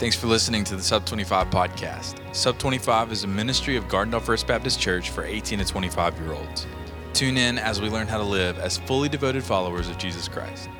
Thanks for listening to the Sub 25 podcast. Sub 25 is a ministry of Gardendale First Baptist Church for 18 to 25 year olds. Tune in as we learn how to live as fully devoted followers of Jesus Christ.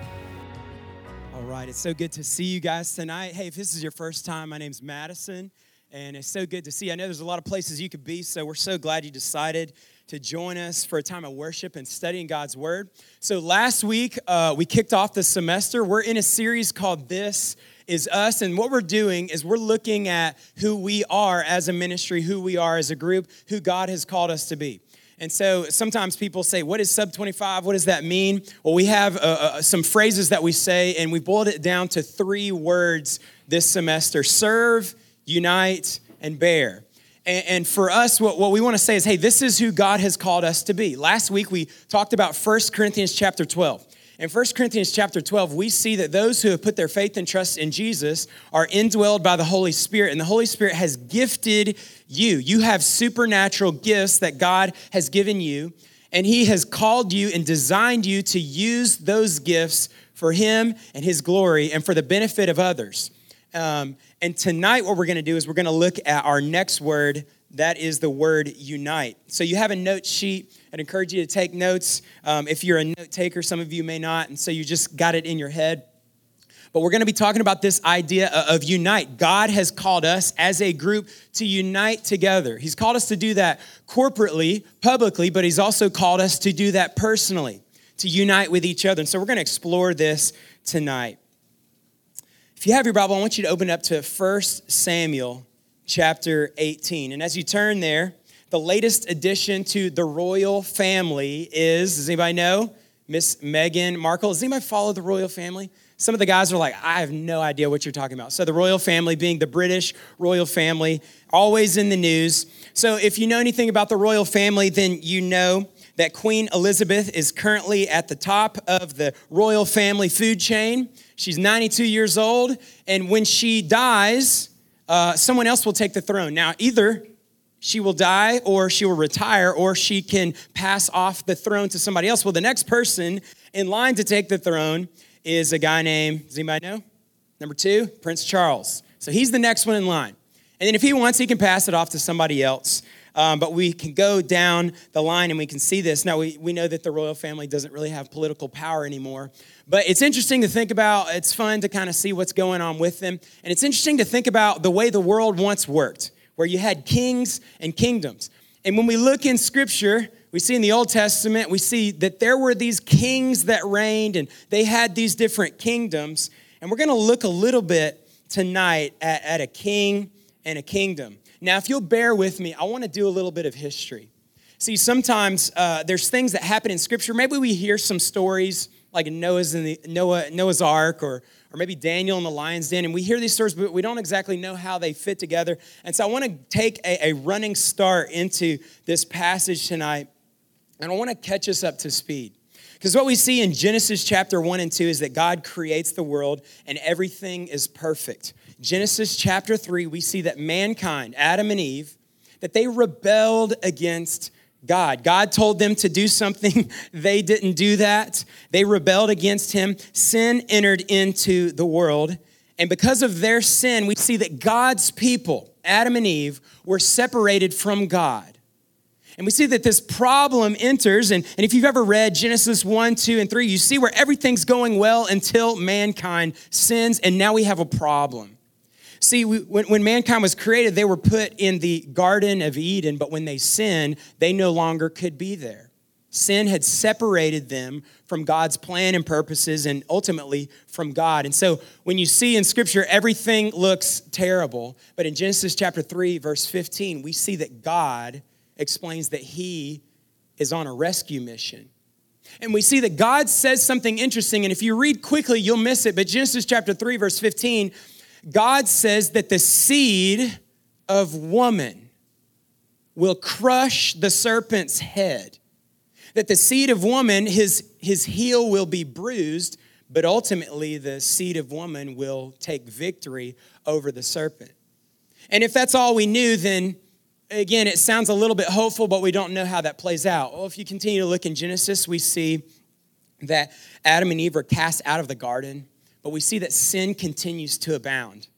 All right, it's so good to see you guys tonight. Hey, if this is your first time, my name's Madison, and it's so good to see you. I know there's a lot of places you could be, so we're so glad you decided to join us for a time of worship and studying God's Word. So, last week, uh, we kicked off the semester. We're in a series called This is us. And what we're doing is we're looking at who we are as a ministry, who we are as a group, who God has called us to be. And so sometimes people say, What is sub 25? What does that mean? Well, we have uh, uh, some phrases that we say, and we boiled it down to three words this semester serve, unite, and bear. And, for us, what, what we want to say is, hey, this is who God has called us to be. Last week, we talked about 1 Corinthians chapter 12. In 1 Corinthians chapter 12, we see that those who have put their faith and trust in Jesus are indwelled by the Holy Spirit, and the Holy Spirit has gifted you. You have supernatural gifts that God has given you, and He has called you and designed you to use those gifts for Him and His glory and for the benefit of others. Um, and tonight, what we're going to do is we're going to look at our next word. That is the word unite. So you have a note sheet I'd encourage you to take notes. Um, if you're a note taker, some of you may not, and so you just got it in your head. But we're going to be talking about this idea of unite. God has called us as a group to unite together. He's called us to do that corporately, publicly, but He's also called us to do that personally, to unite with each other. And so we're going to explore this tonight. If you have your Bible, I want you to open up to 1 Samuel chapter 18. And as you turn there, the latest addition to the royal family is, does anybody know? Miss Meghan Markle. Does anybody follow the royal family? Some of the guys are like, I have no idea what you're talking about. So, the royal family being the British royal family, always in the news. So, if you know anything about the royal family, then you know that Queen Elizabeth is currently at the top of the royal family food chain. She's 92 years old, and when she dies, uh, someone else will take the throne. Now, either she will die or she will retire or she can pass off the throne to somebody else. Well, the next person in line to take the throne is a guy named, does anybody know? Number two, Prince Charles. So he's the next one in line. And then if he wants, he can pass it off to somebody else. Um, but we can go down the line and we can see this. Now, we, we know that the royal family doesn't really have political power anymore. But it's interesting to think about. It's fun to kind of see what's going on with them. And it's interesting to think about the way the world once worked where you had kings and kingdoms. And when we look in scripture, we see in the Old Testament, we see that there were these kings that reigned and they had these different kingdoms. And we're going to look a little bit tonight at, at, a king and a kingdom. Now, if you'll bear with me, I want to do a little bit of history. See, sometimes uh, there's things that happen in scripture. Maybe we hear some stories like Noah's in the Noah, Noah's Ark or or maybe Daniel in the lion's den. And we hear these stories, but we don't exactly know how they fit together. And so I want to take a, a running start into this passage tonight, and I want to catch us up to speed. Because what we see in Genesis chapter 1 and 2 is that God creates the world and everything is perfect. Genesis chapter 3, we see that mankind, Adam and Eve, that they rebelled against God. God told them to do something. They didn't do that. They rebelled against him. Sin entered into the world. And because of their sin, we see that God's people, Adam and Eve, were separated from God. And we see that this problem enters. And, and if you've ever read Genesis 1, 2, and 3, you see where everything's going well until mankind sins. And now we have a problem. See, we, when, when mankind was created, they were put in the Garden of Eden, but when they sinned, they no longer could be there. Sin had separated them from God's plan and purposes and ultimately from God. And so when you see in Scripture everything looks terrible, but in Genesis chapter 3, verse 15, we see that God explains that He is on a rescue mission. And we see that God says something interesting, and if you read quickly, you'll miss it. But Genesis chapter 3, verse 15, God says that the seed of woman will crush the serpent's head. That the seed of woman, his, his heel will be bruised, but ultimately the seed of woman will take victory over the serpent. And if that's all we knew, then again, it sounds a little bit hopeful, but we don't know how that plays out. Well, if you continue to look in Genesis, we see that Adam and Eve are cast out of the garden. But we see that sin continues to abound.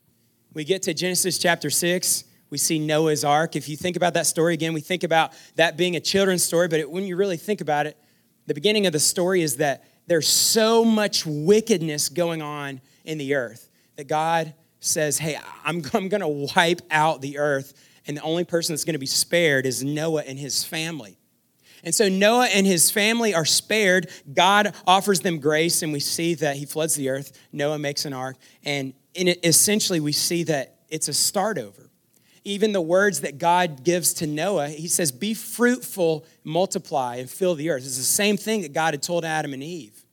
We get to Genesis chapter 6, we see Noah's ark. If you think about that story again, we think about that being a children's story, but it, when you really think about it, the beginning of the story is that there's so much wickedness going on in the earth that God says, Hey, I'm, I'm going to wipe out the earth, and the only person that's going to be spared is Noah and his family. And so Noah and his family are spared. God offers them grace, and we see that he floods the earth. Noah makes an ark, and it, essentially, we see that it's a start over. Even the words that God gives to Noah, he says, Be fruitful, multiply, and fill the earth. It's the same thing that God had told Adam and Eve.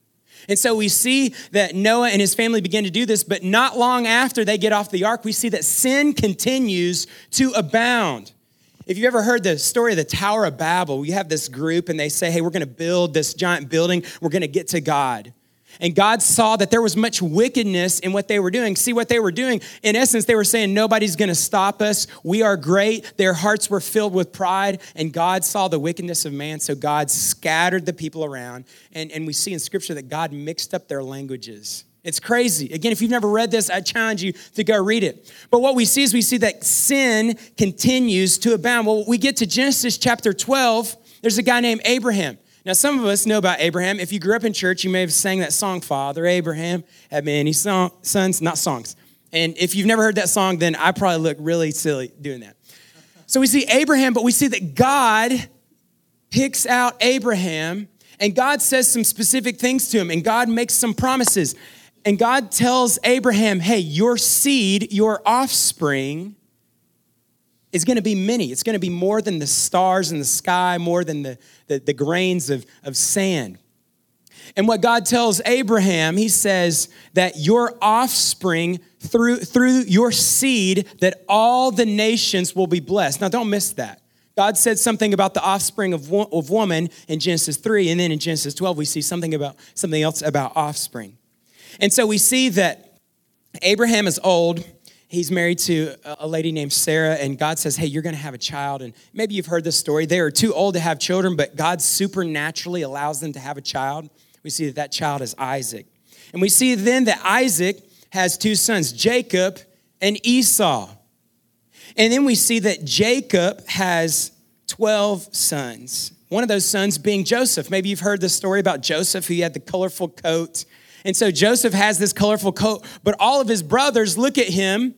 And so we see that Noah and his family begin to do this, but not long after they get off the ark, we see that sin continues to abound. If you've ever heard the story of the Tower of Babel, you have this group and they say, hey, we're going to build this giant building, we're going to get to God. And God saw that there was much wickedness in what they were doing. See what they were doing? In essence, they were saying, Nobody's gonna stop us. We are great. Their hearts were filled with pride, and God saw the wickedness of man, so God scattered the people around. And, and we see in Scripture that God mixed up their languages. It's crazy. Again, if you've never read this, I challenge you to go read it. But what we see is we see that sin continues to abound. Well, we get to Genesis chapter 12, there's a guy named Abraham. Now, some of us know about Abraham. If you grew up in church, you may have sang that song, Father Abraham had many song, sons, not songs. And if you've never heard that song, then I probably look really silly doing that. So we see Abraham, but we see that God picks out Abraham and God says some specific things to him and God makes some promises. And God tells Abraham, hey, your seed, your offspring, is going to be many. It's going to be more than the stars in the sky, more than the, the, the, grains of, of sand. And what God tells Abraham, he says that your offspring, through, through your seed, that all the nations will be blessed. Now, don't miss that. God said something about the offspring of, of woman in Genesis 3, and then in Genesis 12, we see something about something else about offspring. And so we see that Abraham is old, he's married to a lady named Sarah, and God says, Hey, you're going to have a child. And maybe you've heard this story. They are too old to have children, but God supernaturally allows them to have a child. We see that that child is Isaac. And we see then that Isaac has two sons, Jacob and Esau. And then we see that Jacob has 12 sons. One of those sons being Joseph. Maybe you've heard the story about Joseph, who had the colorful coat. And so Joseph has this colorful coat, but all of his brothers look at him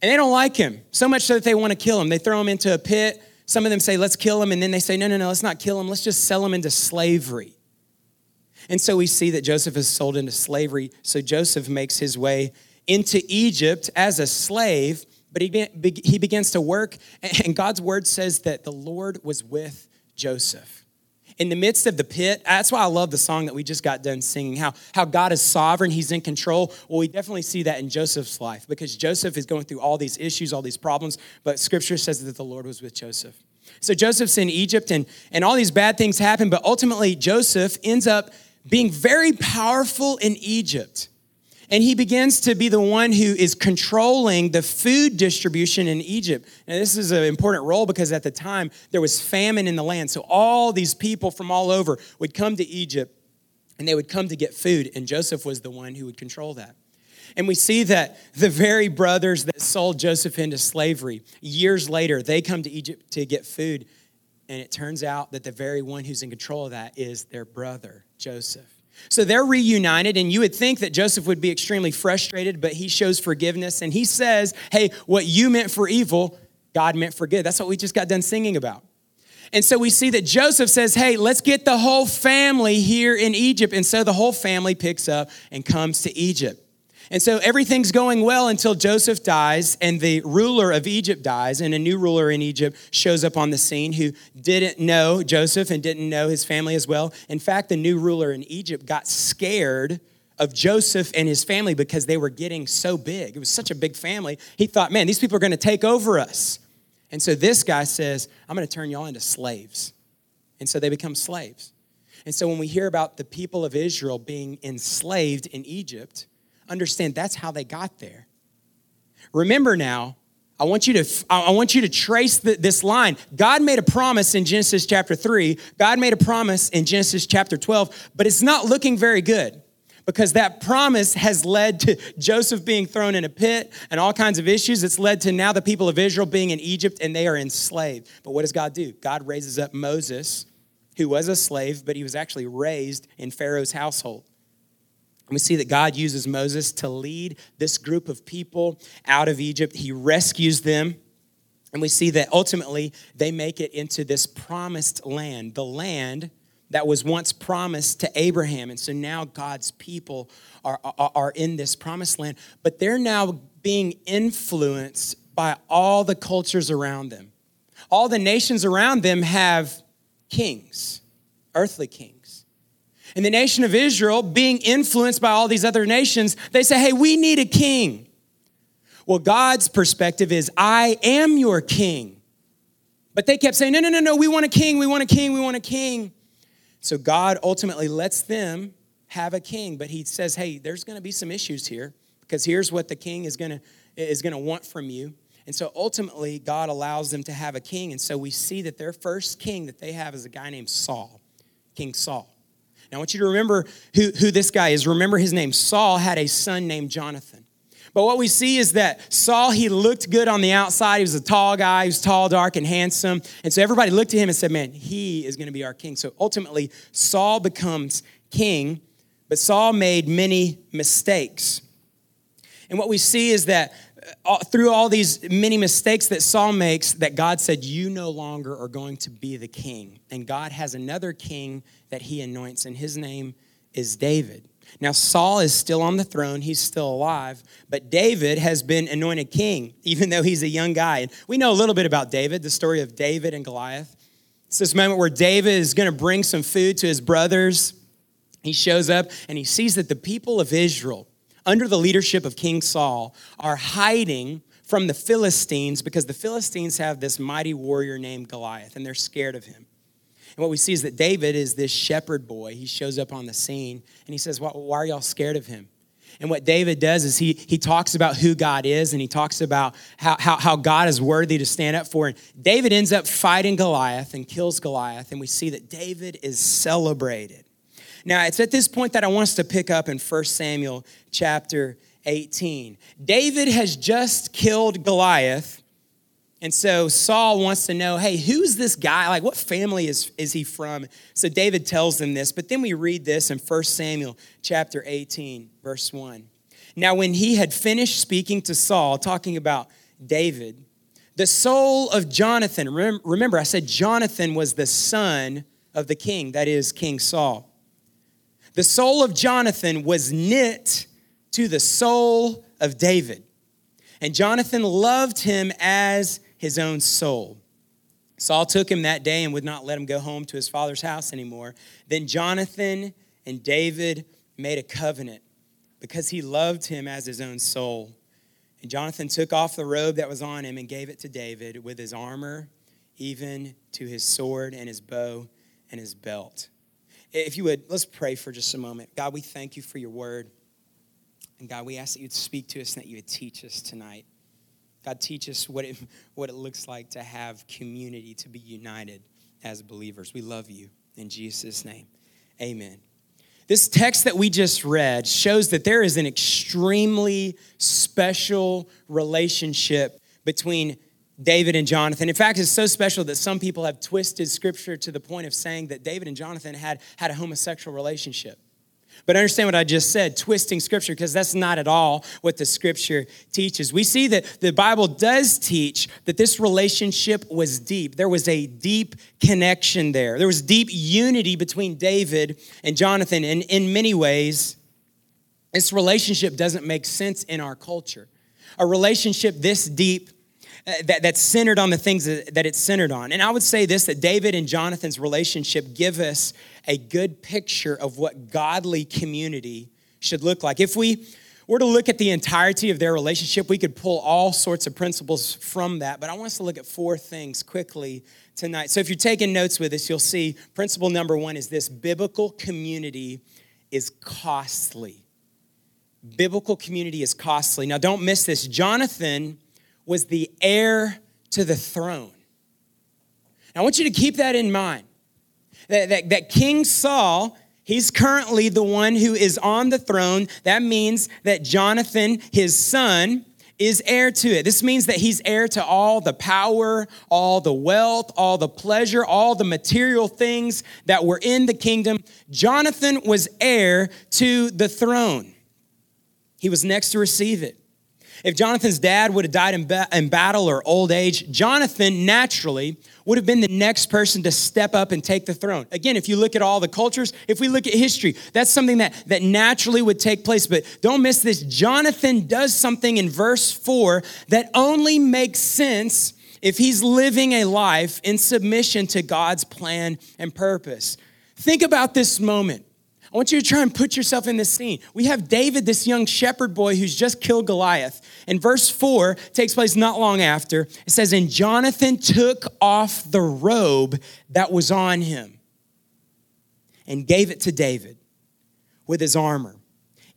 and they don't like him, so much so that they want to kill him. They throw him into a pit. Some of them say, let's kill him. And then they say, no, no, no, let's not kill him. Let's just sell him into slavery. And so we see that Joseph is sold into slavery. So Joseph makes his way into Egypt as a slave, but he, he begins to work. And God's word says that the Lord was with Joseph in the midst of the pit. That's why I love the song that we just got done singing, how, how God is sovereign, He's in control. Well, we definitely see that in Joseph's life because Joseph is going through all these issues, all these problems, but scripture says that the Lord was with Joseph. So Joseph's in Egypt and, and all these bad things happen, but ultimately Joseph ends up being very powerful in Egypt. And he begins to be the one who is controlling the food distribution in Egypt. And this is an important role because at the time there was famine in the land. So all these people from all over would come to Egypt and they would come to get food. And Joseph was the one who would control that. And we see that the very brothers that sold Joseph into slavery, years later, they come to Egypt to get food. And it turns out that the very one who's in control of that is their brother, Joseph. So they're reunited, and you would think that Joseph would be extremely frustrated, but he shows forgiveness and he says, Hey, what you meant for evil, God meant for good. That's what we just got done singing about. And so we see that Joseph says, Hey, let's get the whole family here in Egypt. And so the whole family picks up and comes to Egypt. And so everything's going well until Joseph dies and the ruler of Egypt dies, and a new ruler in Egypt shows up on the scene who didn't know Joseph and didn't know his family as well. In fact, the new ruler in Egypt got scared of Joseph and his family because they were getting so big. It was such a big family. He thought, man, these people are going to take over us. And so this guy says, I'm going to turn y'all into slaves. And so they become slaves. And so when we hear about the people of Israel being enslaved in Egypt, understand that's how they got there. Remember now, I want you to, I want you to trace the, this line. God made a promise in Genesis chapter 3. God made a promise in Genesis chapter 12, but it's not looking very good because that promise has led to Joseph being thrown in a pit and all kinds of issues. It's led to now the people of Israel being in Egypt and they are enslaved. But what does God do? God raises up Moses, who was a slave, but he was actually raised in Pharaoh's household. And we see that God uses Moses to lead this group of people out of Egypt. He rescues them. And we see that ultimately they make it into this promised land, the land that was once promised to Abraham. And so now God's people are, are, are, in this promised land, but they're now being influenced by all the cultures around them. All the nations around them have kings, earthly kings. And the nation of Israel, being influenced by all these other nations, they say, hey, we need a king. Well, God's perspective is, I am your king. But they kept saying, no, no, no, no, we want a king, we want a king, we want a king. So God ultimately lets them have a king, but he says, hey, there's going to be some issues here because here's what the king is going to is going to want from you. And so ultimately, God allows them to have a king. And so we see that their first king that they have is a guy named Saul, King Saul. Now, I want you to remember who, who this guy is. Remember his name. Saul had a son named Jonathan. But what we see is that Saul, he looked good on the outside. He was a tall guy. He was tall, dark, and handsome. And so everybody looked at him and said, Man, he is going to be our king. So ultimately, Saul becomes king, but Saul made many mistakes. And what we see is that through all these many mistakes that Saul makes, that God said, You no longer are going to be the king. And God has another king that he anoints, and his name is David. Now, Saul is still on the throne, he's still alive, but David has been anointed king, even though he's a young guy. And we know a little bit about David, the story of David and Goliath. It's this moment where David is going to bring some food to his brothers. He shows up and he sees that the people of Israel, under the leadership of King Saul, are hiding from the Philistines because the Philistines have this mighty warrior named Goliath and they're scared of him. And what we see is that David is this shepherd boy. He shows up on the scene and he says, Why, are y'all scared of him? And what David does is he, he talks about who God is and he talks about how, how, how God is worthy to stand up for. And David ends up fighting Goliath and kills Goliath. And we see that David is celebrated. Now, it's at this point that I want us to pick up in 1 Samuel chapter 18. David has just killed Goliath and so Saul wants to know, hey, who's this guy? Like, what family is, is he from? So David tells them this, but then we read this in 1 Samuel chapter 18, verse 1. Now, when he had finished speaking to Saul, talking about David, the soul of Jonathan, remember, I said Jonathan was the son of the king, that is, King Saul. The soul of Jonathan was knit to the soul of David. And Jonathan loved him as his own soul. Saul took him that day and would not let him go home to his father's house anymore. Then Jonathan and David made a covenant because he loved him as his own soul. And Jonathan took off the robe that was on him and gave it to David with his armor, even to his sword and his bow and his belt. If you would, let's pray for just a moment. God, we thank you for your word. And God, we ask that you'd speak to us and that you would teach us tonight. God, teach us what it, what it looks like to have community, to be united as believers. We love you. In Jesus' name, amen. This text that we just read shows that there is an extremely special relationship between David and Jonathan. In fact, it's so special that some people have twisted scripture to the point of saying that David and Jonathan had, had a homosexual relationship. But understand what I just said, twisting scripture, because that's not at all what the scripture teaches. We see that the Bible does teach that this relationship was deep. There was a deep connection there. There was deep unity between David and Jonathan. And in many ways, this relationship doesn't make sense in our culture. A relationship this deep Uh, that, that's centered on the things that, that it's centered on. And I would say this that David and Jonathan's relationship give us a good picture of what godly community should look like. If we were to look at the entirety of their relationship, we could pull all sorts of principles from that. But I want us to look at four things quickly tonight. So if you're taking notes with us, you'll see principle number one is this biblical community is costly. Biblical community is costly. Now, don't miss this. Jonathan was the heir to the throne. Now, I want you to keep that in mind. That, that, that King Saul, He's currently the one who is on the throne. That means that Jonathan, his son, is heir to it. This means that he's heir to all the power, all the wealth, all the pleasure, all the material things that were in the kingdom. Jonathan was heir to the throne. He was next to receive it. If Jonathan's dad would have died in, ba- in, battle or old age, Jonathan naturally would have been the next person to step up and take the throne. Again, if you look at all the cultures, if we look at history, that's something that, that naturally would take place. But don't miss this. Jonathan does something in verse 4 that only makes sense if he's living a life in submission to God's plan and purpose. Think about this moment. I want you to try and put yourself in this scene. We have David, this young shepherd boy who's just killed Goliath. And verse 4 takes place not long after. It says, And Jonathan took off the robe that was on him and gave it to David with his armor,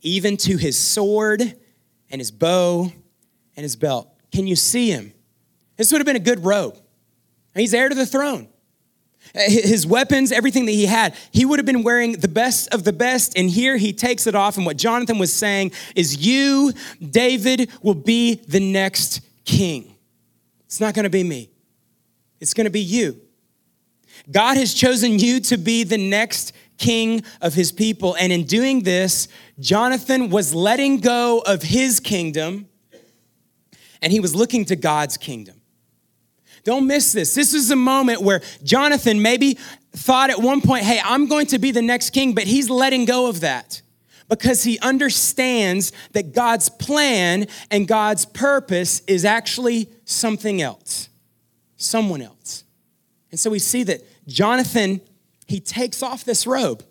even to his sword and his bow and his belt. Can you see him? This would have been a good robe. He's heir to the throne Uh, his weapons, everything that he had, he would have been wearing the best of the best. And here he takes it off. And what Jonathan was saying is, You, David, will be the next king. It's not going to be me, it's going to be you. God has chosen you to be the next king of his people. And in doing this, Jonathan was letting go of his kingdom and he was looking to God's kingdom. Don't miss this. This is a moment where Jonathan maybe thought at one point, hey, I'm going to be the next king, but he's letting go of that because he understands that God's plan and God's purpose is actually something else, someone else. And so we see that Jonathan, he takes off this robe.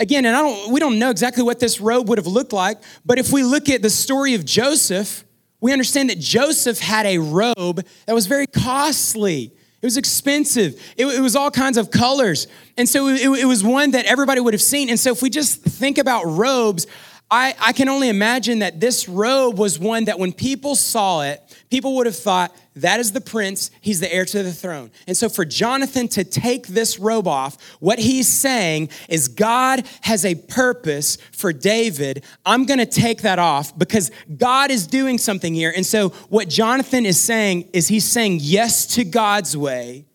Again, and I don't, we don't know exactly what this robe would have looked like, but if we look at the story of Joseph, we understand that Joseph had a robe that was very costly. It was expensive. It, it was all kinds of colors. And so it, it was one that everybody would have seen. And so if we just think about robes, I, I can only imagine that this robe was one that when people saw it, people would have thought, that is the prince, he's the heir to the throne. And so for Jonathan to take this robe off, what he's saying is God has a purpose for David. I'm gonna take that off because God is doing something here. And so what Jonathan is saying is he's saying yes to God's way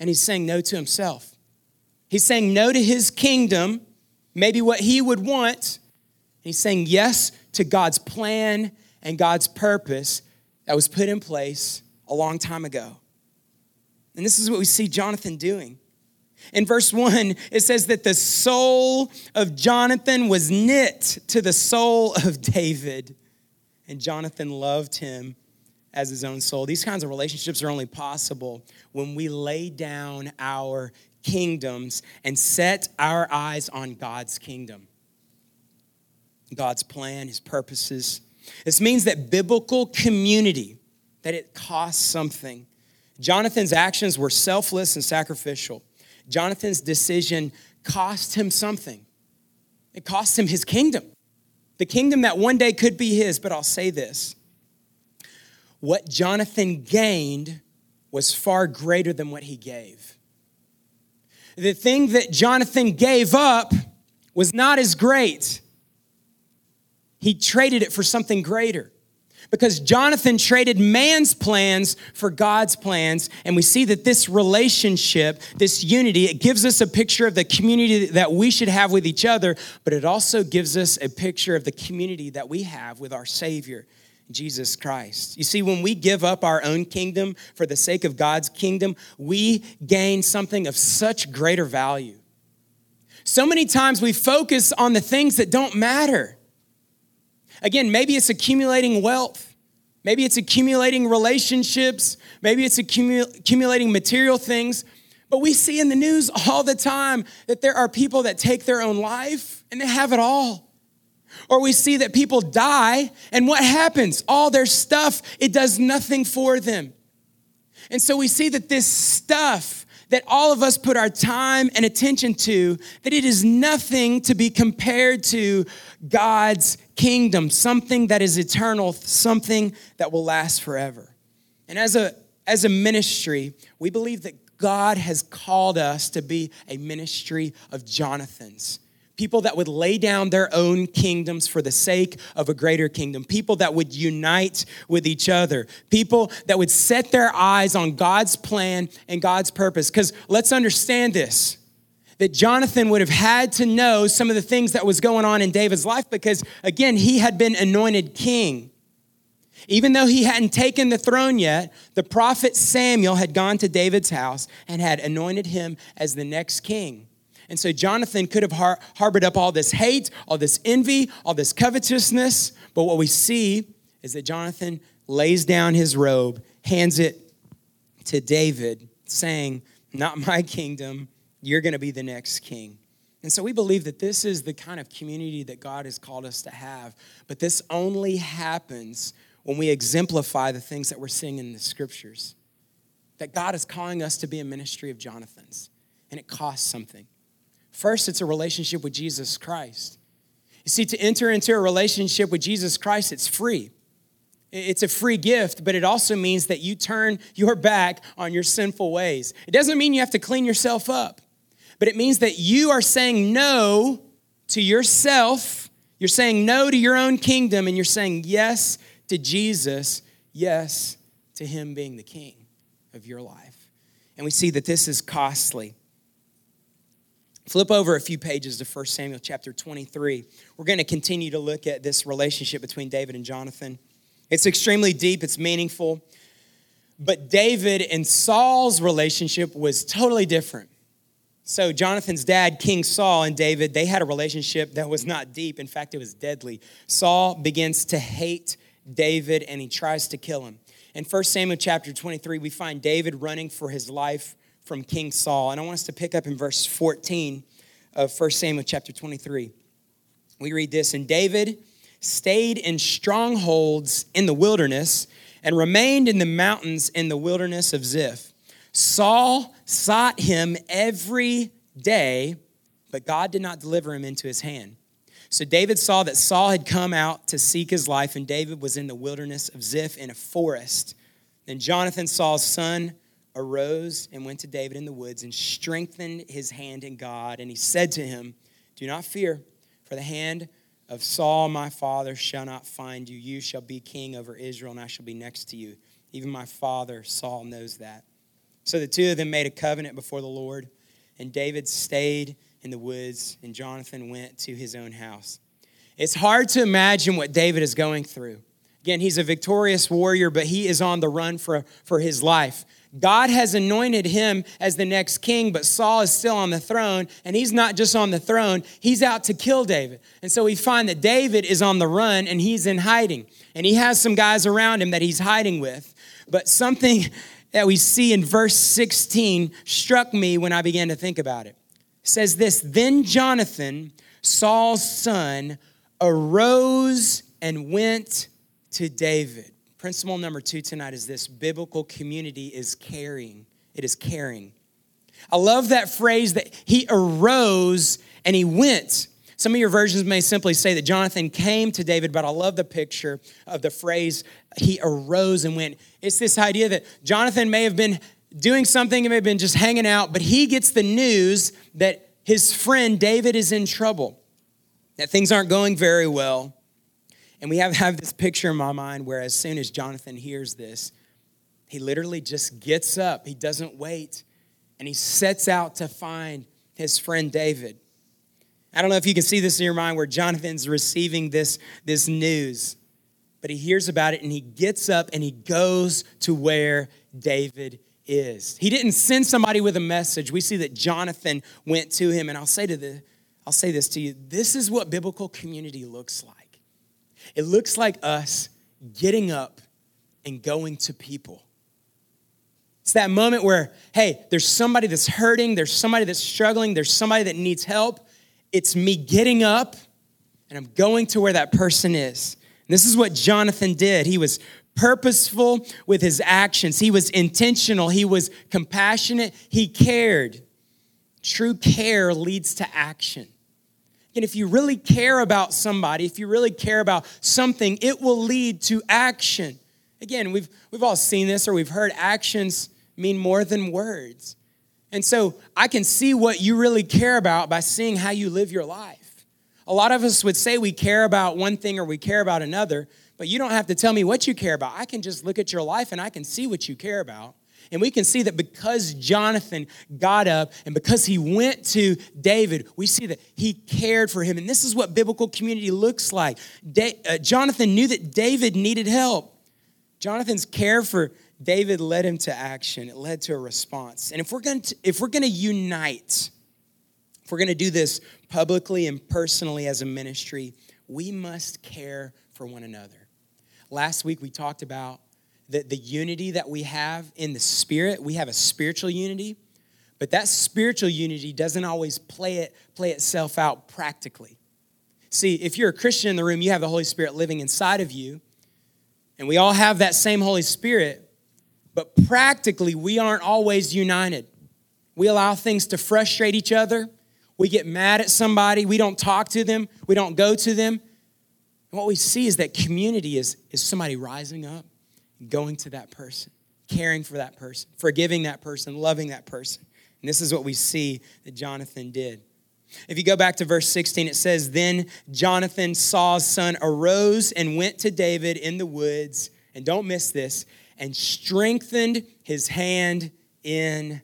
and he's saying no to himself. He's saying no to his kingdom, maybe what he would want. He's saying yes to God's plan and God's purpose that was put in place a long time ago. And this is what we see Jonathan doing. In verse 1, it says that the soul of Jonathan was knit to the soul of David, and Jonathan loved him as his own soul. These kinds of relationships are only possible when we lay down our kingdoms and set our eyes on God's kingdom, God's plan, his purposes, this means that biblical community, that it costs something. Jonathan's actions were selfless and sacrificial. Jonathan's decision cost him something. It cost him his kingdom, the kingdom that one day could be his. But I'll say this what Jonathan gained was far greater than what he gave. The thing that Jonathan gave up was not as great. He traded it for something greater. Because Jonathan traded man's plans for God's plans, and we see that this relationship, this unity, it gives us a picture of the community that we should have with each other, but it also gives us a picture of the community that we have with our Savior, Jesus Christ. You see, when we give up our own kingdom for the sake of God's kingdom, we gain something of such greater value. So many times we focus on the things that don't matter. Again, maybe it's accumulating wealth. Maybe it's accumulating relationships. Maybe it's accumulating material things. But we see in the news all the time that there are people that take their own life and they have it all. Or we see that people die and what happens? All their stuff, it does nothing for them. And so we see that this stuff that all of us put our time and attention to, that it is nothing to be compared to God's kingdom, something that is eternal, something that will last forever. And as a, as a ministry, we believe that God has called us to be a ministry of Jonathans. people that would lay down their own kingdoms for the sake of a greater kingdom, people that would unite with each other, people that would set their eyes on God's plan and God's purpose. Because let's understand this that Jonathan would have had to know some of the things that was going on in David's life because, again, he had been anointed king. Even though he hadn't taken the throne yet, the prophet Samuel had gone to David's house and had anointed him as the next king. And so Jonathan could have har- harbored up all this hate, all this envy, all this covetousness. But what we see is that Jonathan lays down his robe, hands it to David, saying, Not my kingdom, you're going to be the next king. And so we believe that this is the kind of community that God has called us to have. But this only happens when we exemplify the things that we're seeing in the scriptures. That God is calling us to be a ministry of Jonathan's, and it costs something. First, it's a relationship with Jesus Christ. You see, to enter into a relationship with Jesus Christ, it's free. It's a free gift, but it also means that you turn your back on your sinful ways. It doesn't mean you have to clean yourself up but it means that you are saying no to yourself. You're saying no to your own kingdom, and you're saying yes to Jesus, yes to Him being the King of your life. And we see that this is costly. Flip over a few pages to 1 Samuel chapter 23. We're going to continue to look at this relationship between David and Jonathan. It's extremely deep, it's meaningful. But David and Saul's relationship was totally different. So, Jonathan's dad, King Saul, and David, they had a relationship that was not deep. In fact, it was deadly. Saul begins to hate David and he tries to kill him. In 1 Samuel chapter 23, we find David running for his life from King Saul. And I want us to pick up in verse 14 of 1 Samuel chapter 23. We read this And David stayed in strongholds in the wilderness and remained in the mountains in the wilderness of Ziph. Saul sought him every day, but God did not deliver him into his hand. So David saw that Saul had come out to seek his life, and David was in the wilderness of Ziph in a forest. Then Jonathan, Saul's son, arose and went to David in the woods and strengthened his hand in God. And he said to him, Do not fear, for the hand of Saul my father shall not find you. You shall be king over Israel, and I shall be next to you. Even my father Saul knows that. So the two of them made a covenant before the Lord, and David stayed in the woods, and Jonathan went to his own house. It's hard to imagine what David is going through. Again, he's a victorious warrior, but he is on the run for, for his life. God has anointed him as the next king, but Saul is still on the throne, and he's not just on the throne, he's out to kill David. And so we find that David is on the run and he's in hiding, and he has some guys around him that he's hiding with. But something that we see in verse 16 struck me when I began to think about it. it says this Then Jonathan, Saul's son, arose and went to David. Principle number two tonight is this biblical community is caring. It is caring. I love that phrase that he arose and he went. Some of your versions may simply say that Jonathan came to David, but I love the picture of the phrase, he arose and went. It's this idea that Jonathan may have been doing something, he may have been just hanging out, but he gets the news that his friend David is in trouble, that things aren't going very well. And we have, have this picture in my mind where as soon as Jonathan hears this, he literally just gets up. He doesn't wait. And he sets out to find his friend David. I don't know if you can see this in your mind where Jonathan's receiving this, this news, but he hears about it and he gets up and he goes to where David is. He didn't send somebody with a message. We see that Jonathan went to him, and I'll say to the I'll say this to you. This is what biblical community looks like. It looks like us getting up and going to people. It's that moment where, hey, there's somebody that's hurting, there's somebody that's struggling, there's somebody that needs help, it's me getting up and I'm going to where that person is. And this is what Jonathan did. He was purposeful with his actions, he was intentional, he was compassionate, he cared. True care leads to action. And if you really care about somebody, if you really care about something, it will lead to action. Again, we've, we've all seen this or we've heard actions mean more than words. And so I can see what you really care about by seeing how you live your life. A lot of us would say we care about one thing or we care about another, but you don't have to tell me what you care about. I can just look at your life and I can see what you care about. And we can see that because Jonathan got up and because he went to David, we see that he cared for him. And this is what biblical community looks like. Da- uh, Jonathan knew that David needed help. Jonathan's care for David led him to action. It led to a response. And if we're going to if we're going to unite, if we're going to do this publicly and personally as a ministry, we must care for one another. Last week we talked about the, the unity that we have in the spirit. We have a spiritual unity, but that spiritual unity doesn't always play it play itself out practically. See, if you're a Christian in the room, you have the Holy Spirit living inside of you, and we all have that same Holy Spirit, but practically we aren't always united. We allow things to frustrate each other. We get mad at somebody. We don't talk to them. We don't go to them. And what we see is that community is, is somebody rising up going to that person, caring for that person, forgiving that person, loving that person. And this is what we see that Jonathan did. If you go back to verse 16, it says, Then Jonathan, Saul's son, arose and went to David in the woods, and don't miss this, and strengthened his hand in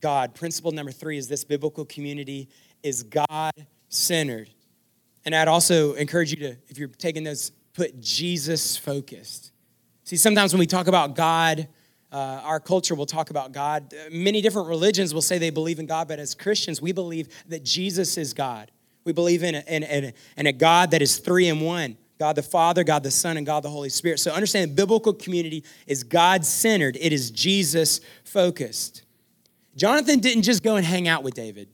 God. Principle number three is this biblical community is God centered. And I'd also encourage you to, if you're taking those, put Jesus focused. See, sometimes when we talk about God, uh, our culture will talk about God. Many different religions will say they believe in God, but as Christians, we believe that Jesus is God. We believe in a, in, a, in a God that is three in one God the Father, God the Son, and God the Holy Spirit. So understand biblical community is God centered, it is Jesus focused. Jonathan didn't just go and hang out with David,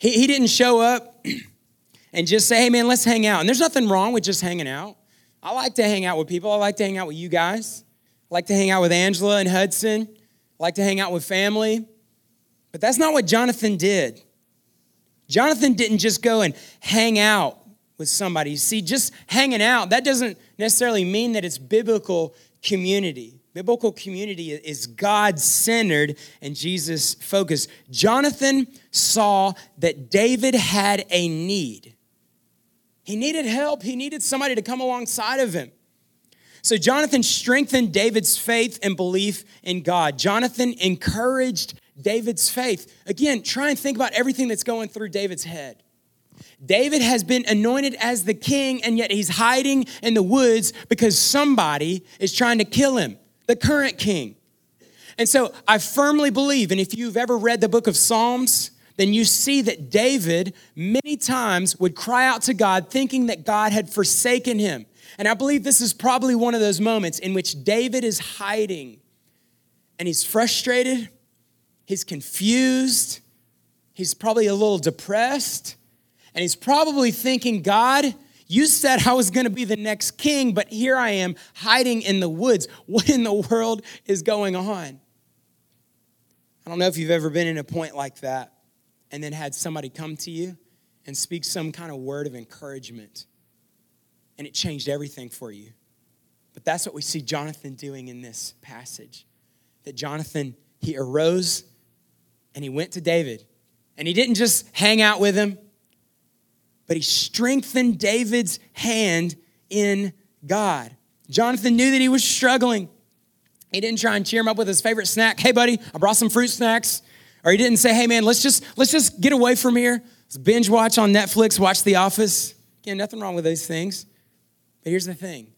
he, he didn't show up and just say, hey man, let's hang out. And there's nothing wrong with just hanging out. I like to hang out with people. I like to hang out with you guys. I like to hang out with Angela and Hudson. I like to hang out with family. But that's not what Jonathan did. Jonathan didn't just go and hang out with somebody. You see, just hanging out, that doesn't necessarily mean that it's biblical community. Biblical community is God centered and Jesus focused. Jonathan saw that David had a need. He needed help, he needed somebody to come alongside of him. So Jonathan strengthened David's faith and belief in God. Jonathan encouraged David's faith. Again, try and think about everything that's going through David's head. David has been anointed as the king, and yet he's hiding in the woods because somebody is trying to kill him, the current king. And so I firmly believe, and if you've ever read the book of Psalms, then you see that David many times would cry out to God thinking that God had forsaken him. And I believe this is probably one of those moments in which David is hiding and he's frustrated, he's confused, he's probably a little depressed, and he's probably thinking, God, you said I was going to be the next king, but here I am hiding in the woods. What in the world is going on? I don't know if you've ever been in a point like that and then had somebody come to you and speak some kind of word of encouragement. And it changed everything for you. But that's what we see Jonathan doing in this passage. That Jonathan, he arose and he went to David. And he didn't just hang out with him, but he strengthened David's hand in God. Jonathan knew that he was struggling. He didn't try and cheer him up with his favorite snack. Hey, buddy, I brought some fruit snacks. Or he didn't say, hey man, let's just let's just get away from here. Let's binge watch on Netflix, watch The Office. Again, nothing wrong with those things. But here's the thing.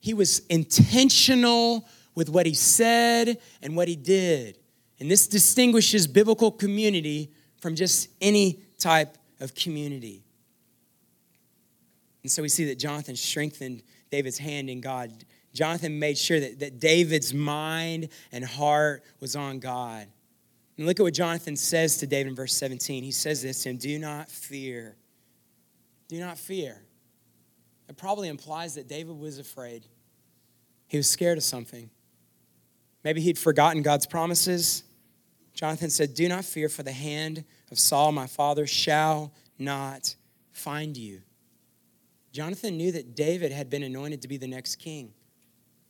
He was intentional with what he said and what he did. And this distinguishes biblical community from just any type of community. And so we see that Jonathan strengthened David's hand in God. Jonathan made sure that, that David's mind and heart was on God. And look at what Jonathan says to David in verse 17. He says this to him Do not fear. Do not fear. It probably implies that David was afraid. He was scared of something. Maybe he'd forgotten God's promises. Jonathan said, Do not fear, for the hand of Saul, my father, shall not find you. Jonathan knew that David had been anointed to be the next king.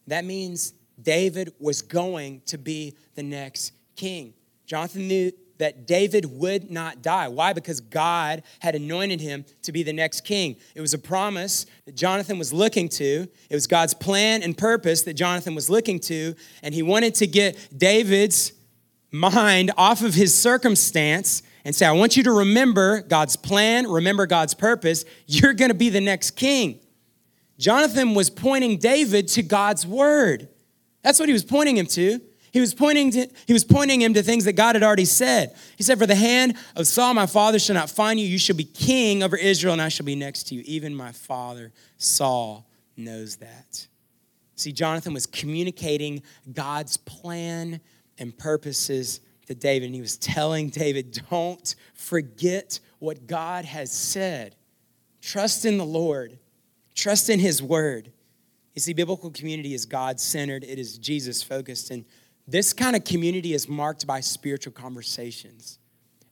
That means David was going to be the next king. Jonathan knew, that David would not die. Why? Because God had anointed him to be the next king. It was a promise that Jonathan was looking to. It was God's plan and purpose that Jonathan was looking to. And he wanted to get David's mind off of his circumstance and say, I want you to remember God's plan, remember God's purpose. You're going to be the next king. Jonathan was pointing David to God's word. That's what he was pointing him to. He was pointing to, he was pointing him to things that God had already said. He said, For the hand of Saul, my father, shall not find you. You shall be king over Israel, and I shall be next to you. Even my father, Saul, knows that. See, Jonathan was communicating God's plan and purposes to David, and he was telling David, Don't forget what God has said. Trust in the Lord, trust in his word. You see, biblical community is God centered, it is Jesus focused. And this kind of community is marked by spiritual conversations.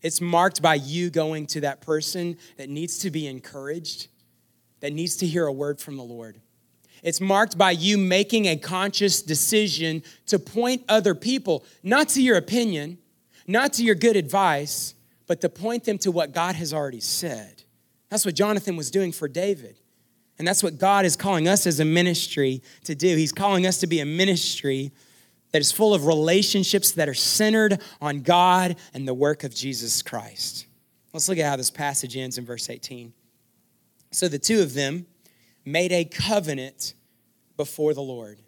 It's marked by you going to that person that needs to be encouraged, that needs to hear a word from the Lord. It's marked by you making a conscious decision to point other people, not to your opinion, not to your good advice, but to point them to what God has already said. That's what Jonathan was doing for David. And that's what God is calling us as a ministry to do. He's calling us to be a ministry that is full of relationships that are centered on God and the work of Jesus Christ. Let's look at how this passage ends in verse 18. So the two of them made a covenant before the Lord.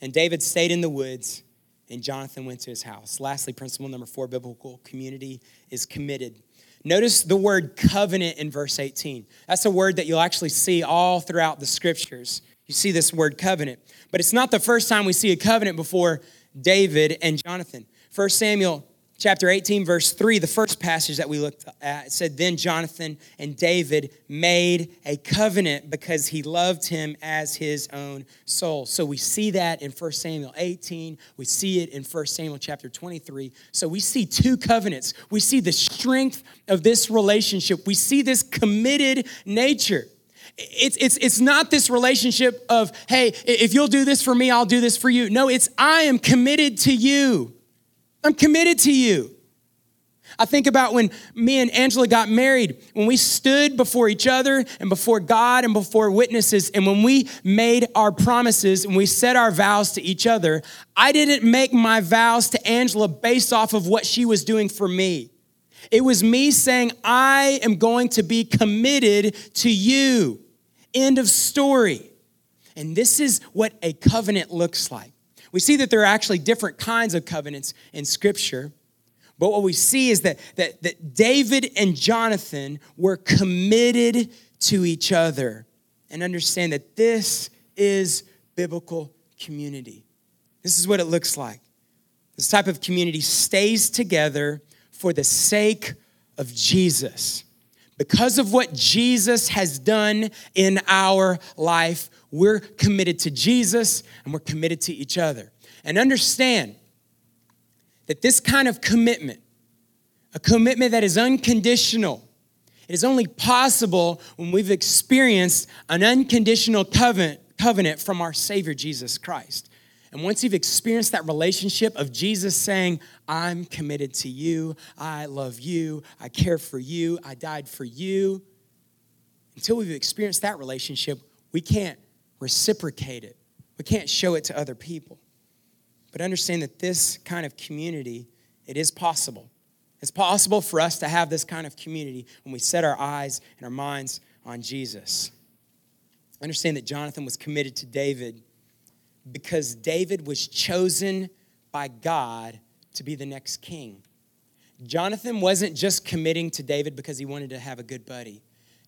And David stayed in the woods, and Jonathan went to his house. Lastly, principle number four biblical community is committed. Notice the word covenant in verse 18. That's a word that you'll actually see all throughout the scriptures. You see this word covenant. But it's not the first time we see a covenant before David and Jonathan. 1 Samuel chapter 18, verse 3, the first passage that we looked at, said, Then Jonathan and David made a covenant because he loved him as his own soul. So we see that in 1 Samuel 18. We see it in 1 Samuel chapter 23. So we see two covenants. We see the strength of this relationship, we see this committed nature. It's, it's, it's not this relationship of, hey, if you'll do this for me, I'll do this for you. No, it's I am committed to you. I'm committed to you. I think about when me and Angela got married, when we stood before each other and before God and before witnesses, and when we made our promises and we said our vows to each other, I didn't make my vows to Angela based off of what she was doing for me. It was me saying, I am going to be committed to you. End of story. And this is what a covenant looks like. We see that there are actually different kinds of covenants in Scripture. But what we see is that, that, that David and Jonathan were committed to each other and understand that this is biblical community. This is what it looks like. This type of community stays together for the sake of Jesus. Because of what Jesus has done in our life, we're committed to Jesus and we're committed to each other. And understand that this kind of commitment, a commitment that is unconditional, it is only possible when we've experienced an unconditional covenant, covenant from our Savior Jesus Christ. And once you've experienced that relationship of Jesus saying, I'm committed to you, I love you, I care for you, I died for you, until we've experienced that relationship, we can't reciprocate it. We can't show it to other people. But understand that this kind of community, it is possible. It's possible for us to have this kind of community when we set our eyes and our minds on Jesus. Understand that Jonathan was committed to David because David was chosen by God to be the next king. Jonathan wasn't just committing to David because he wanted to have a good buddy.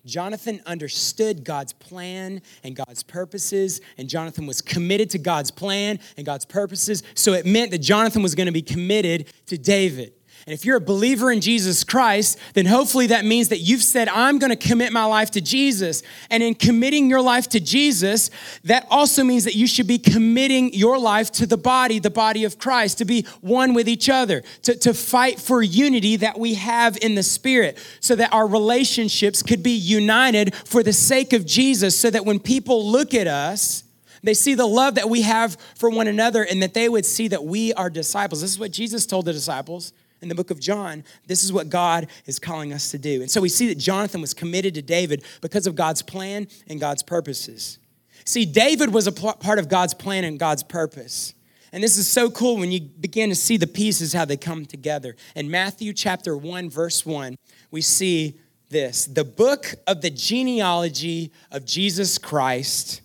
Jonathan understood God's plan and God's purposes, and Jonathan was committed to God's plan and God's purposes. So it meant that Jonathan was going to be committed to David. And if you're a believer in Jesus Christ, then hopefully that means that you've said, I'm going to commit my life to Jesus. And in committing your life to Jesus, that also means that you should be committing your life to the body, the body of Christ, to be one with each other, to, to fight for unity that we have in the Spirit, so that our relationships could be united for the sake of Jesus, so that when people look at us, they see the love that we have for one another and that they would see that we are disciples. This is what Jesus told the disciples in the book of John, this is what God is calling us to do. And so we see that Jonathan was committed to David because of God's plan and God's purposes. See, David was a part of God's plan and God's purpose. And this is so cool when you begin to see the pieces, how they come together. In Matthew chapter 1, verse 1, we see this the book of the genealogy of Jesus Christ,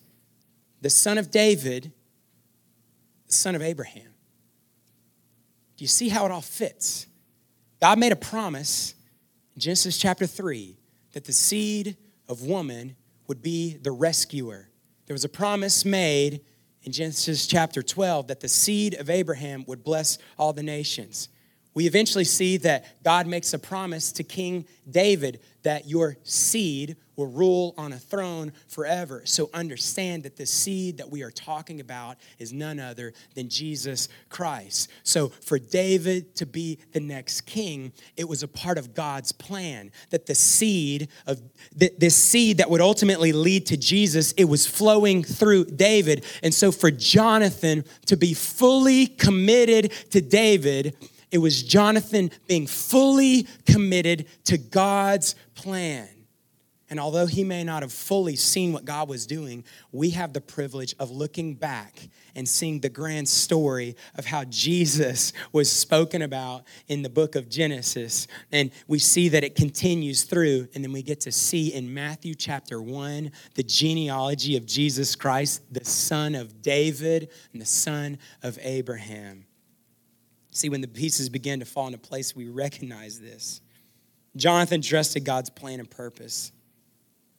the son of David, the son of Abraham. Do you see how it all fits? God made a promise in Genesis chapter 3 that the seed of woman would be the rescuer. There was a promise made in Genesis chapter 12 that the seed of Abraham would bless all the nations. We eventually see that God makes a promise to King David that your seed will rule on a throne forever. So understand that the seed that we are talking about is none other than Jesus Christ. So for David to be the next king, it was a part of God's plan that the seed of this seed that would ultimately lead to Jesus, it was flowing through David. And so for Jonathan to be fully committed to David, it was Jonathan being fully committed to God's plan. And although he may not have fully seen what God was doing, we have the privilege of looking back and seeing the grand story of how Jesus was spoken about in the book of Genesis. And we see that it continues through, and then we get to see in Matthew chapter 1 the genealogy of Jesus Christ, the son of David and the son of Abraham. See, when the pieces begin to fall into place, we recognize this. Jonathan trusted God's plan and purpose.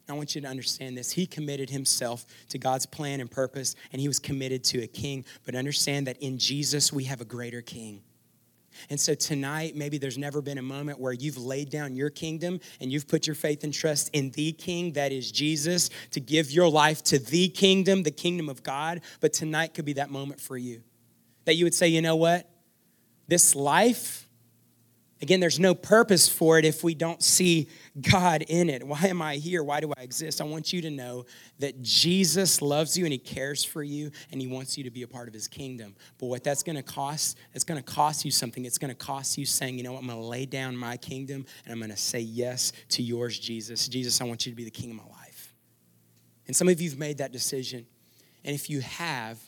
I want you to understand this. He committed himself to God's plan and purpose, and he was committed to a king. But understand that in Jesus, we have a greater king. And so tonight, maybe there's never been a moment where you've laid down your kingdom and you've put your faith and trust in the king, that is Jesus, to give your life to the kingdom, the kingdom of God. But tonight could be that moment for you. That you would say, you know what? This life, Again, there's no purpose for it if we don't see God in it. Why am I here? Why do I exist? I want you to know that Jesus loves you and he cares for you and he wants you to be a part of his kingdom. But what that's going to cost, it's going to cost you something. It's going to cost you saying, you know what, I'm going to lay down my kingdom and I'm going to say yes to yours, Jesus. Jesus, I want you to be the king of my life. And some of you have made that decision. And if you have,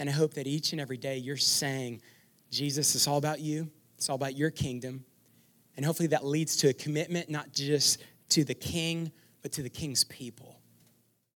and I hope that each and every day you're saying, Jesus, it's all about you. It's all about your kingdom. And hopefully that leads to a commitment, not just to the king, but to the king's people.